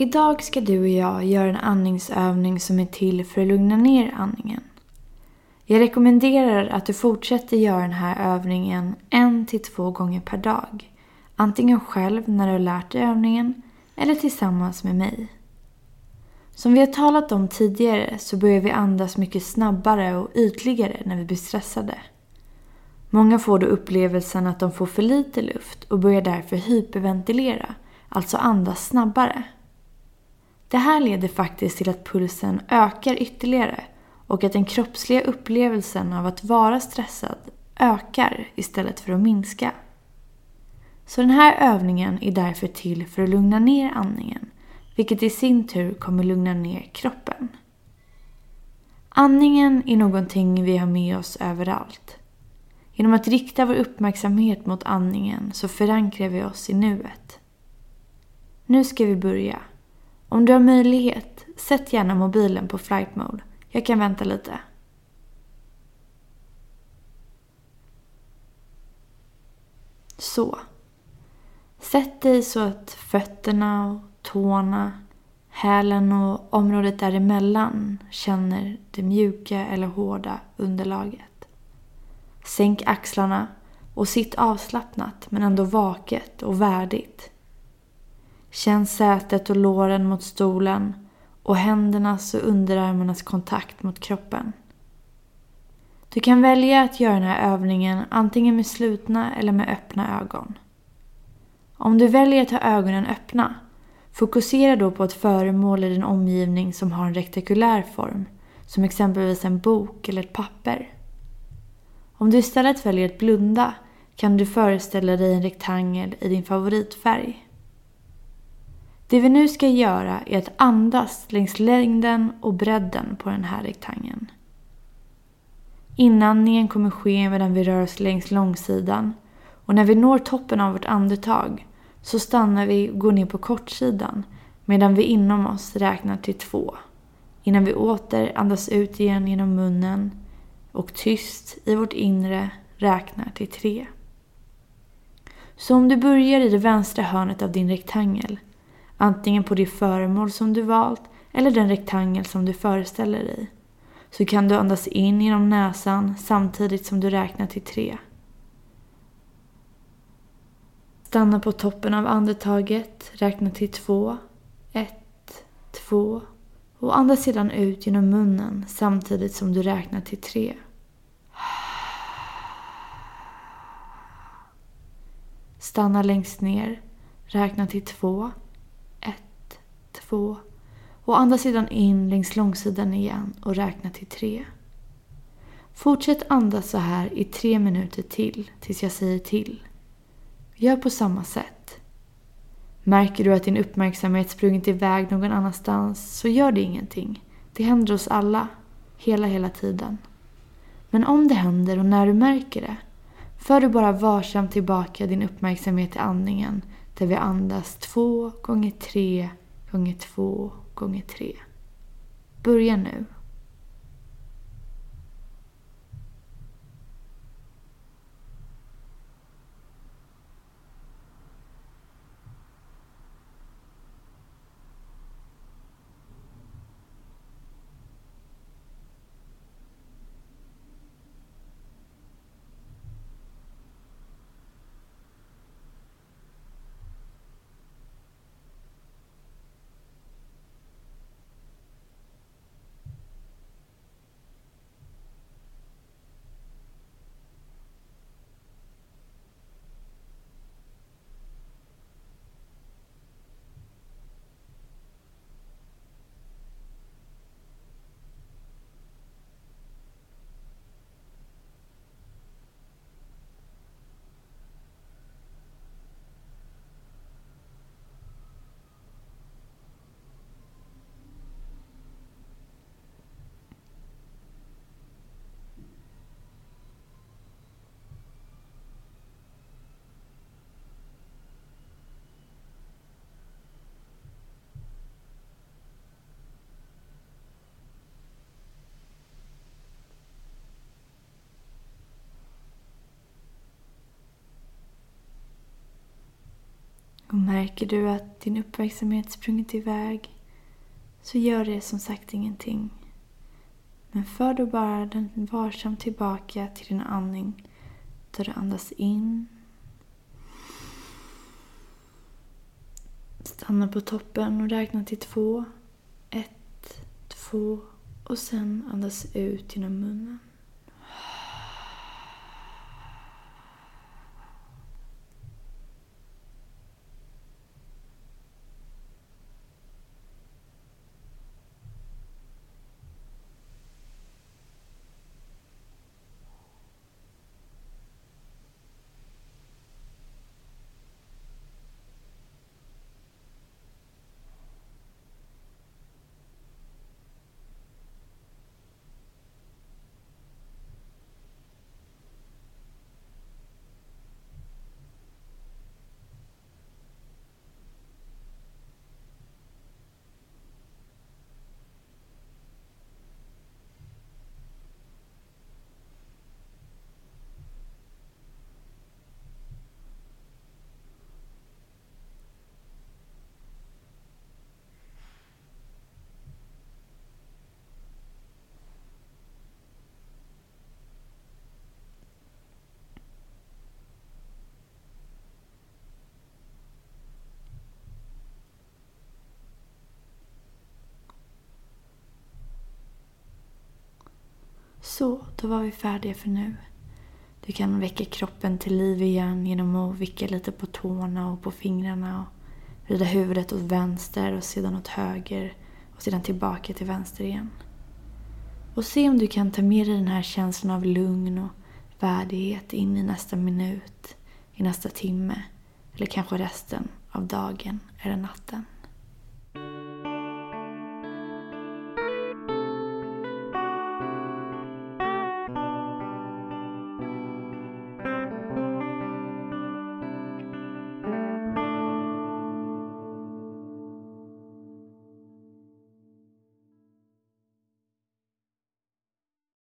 Idag ska du och jag göra en andningsövning som är till för att lugna ner andningen. Jag rekommenderar att du fortsätter göra den här övningen en till två gånger per dag. Antingen själv när du har lärt dig övningen eller tillsammans med mig. Som vi har talat om tidigare så börjar vi andas mycket snabbare och ytligare när vi blir stressade. Många får då upplevelsen att de får för lite luft och börjar därför hyperventilera, alltså andas snabbare. Det här leder faktiskt till att pulsen ökar ytterligare och att den kroppsliga upplevelsen av att vara stressad ökar istället för att minska. Så den här övningen är därför till för att lugna ner andningen, vilket i sin tur kommer lugna ner kroppen. Andningen är någonting vi har med oss överallt. Genom att rikta vår uppmärksamhet mot andningen så förankrar vi oss i nuet. Nu ska vi börja. Om du har möjlighet, sätt gärna mobilen på flight mode. Jag kan vänta lite. Så. Sätt dig så att fötterna och tårna, hälen och området däremellan känner det mjuka eller hårda underlaget. Sänk axlarna och sitt avslappnat men ändå vaket och värdigt. Känn sätet och låren mot stolen och händernas och underarmarnas kontakt mot kroppen. Du kan välja att göra den här övningen antingen med slutna eller med öppna ögon. Om du väljer att ha ögonen öppna, fokusera då på ett föremål i din omgivning som har en rektakulär form, som exempelvis en bok eller ett papper. Om du istället väljer att blunda kan du föreställa dig en rektangel i din favoritfärg. Det vi nu ska göra är att andas längs längden och bredden på den här rektangeln. Inandningen kommer ske medan vi rör oss längs långsidan och när vi når toppen av vårt andetag så stannar vi och går ner på kortsidan medan vi inom oss räknar till två. Innan vi åter andas ut igen genom munnen och tyst i vårt inre räknar till tre. Så om du börjar i det vänstra hörnet av din rektangel antingen på det föremål som du valt eller den rektangel som du föreställer dig. Så kan du andas in genom näsan samtidigt som du räknar till tre. Stanna på toppen av andetaget, räkna till två, ett, två och andas sedan ut genom munnen samtidigt som du räknar till tre. Stanna längst ner, räkna till två, två och andas sedan in längs långsidan igen och räkna till tre. Fortsätt andas så här i tre minuter till tills jag säger till. Gör på samma sätt. Märker du att din uppmärksamhet sprungit iväg någon annanstans så gör det ingenting. Det händer oss alla, hela hela tiden. Men om det händer och när du märker det, för du bara varsamt tillbaka din uppmärksamhet till andningen där vi andas två gånger tre gånger två gånger tre. Börja nu. Märker du att din uppmärksamhet sprungit iväg så gör det som sagt ingenting. Men för då bara den varsamt tillbaka till din andning där du andas in. Stanna på toppen och räkna till två. Ett, två och sen andas ut genom munnen. Så, då var vi färdiga för nu. Du kan väcka kroppen till liv igen genom att vicka lite på tårna och på fingrarna och vrida huvudet åt vänster och sedan åt höger och sedan tillbaka till vänster igen. Och se om du kan ta med dig den här känslan av lugn och värdighet in i nästa minut, i nästa timme eller kanske resten av dagen eller natten.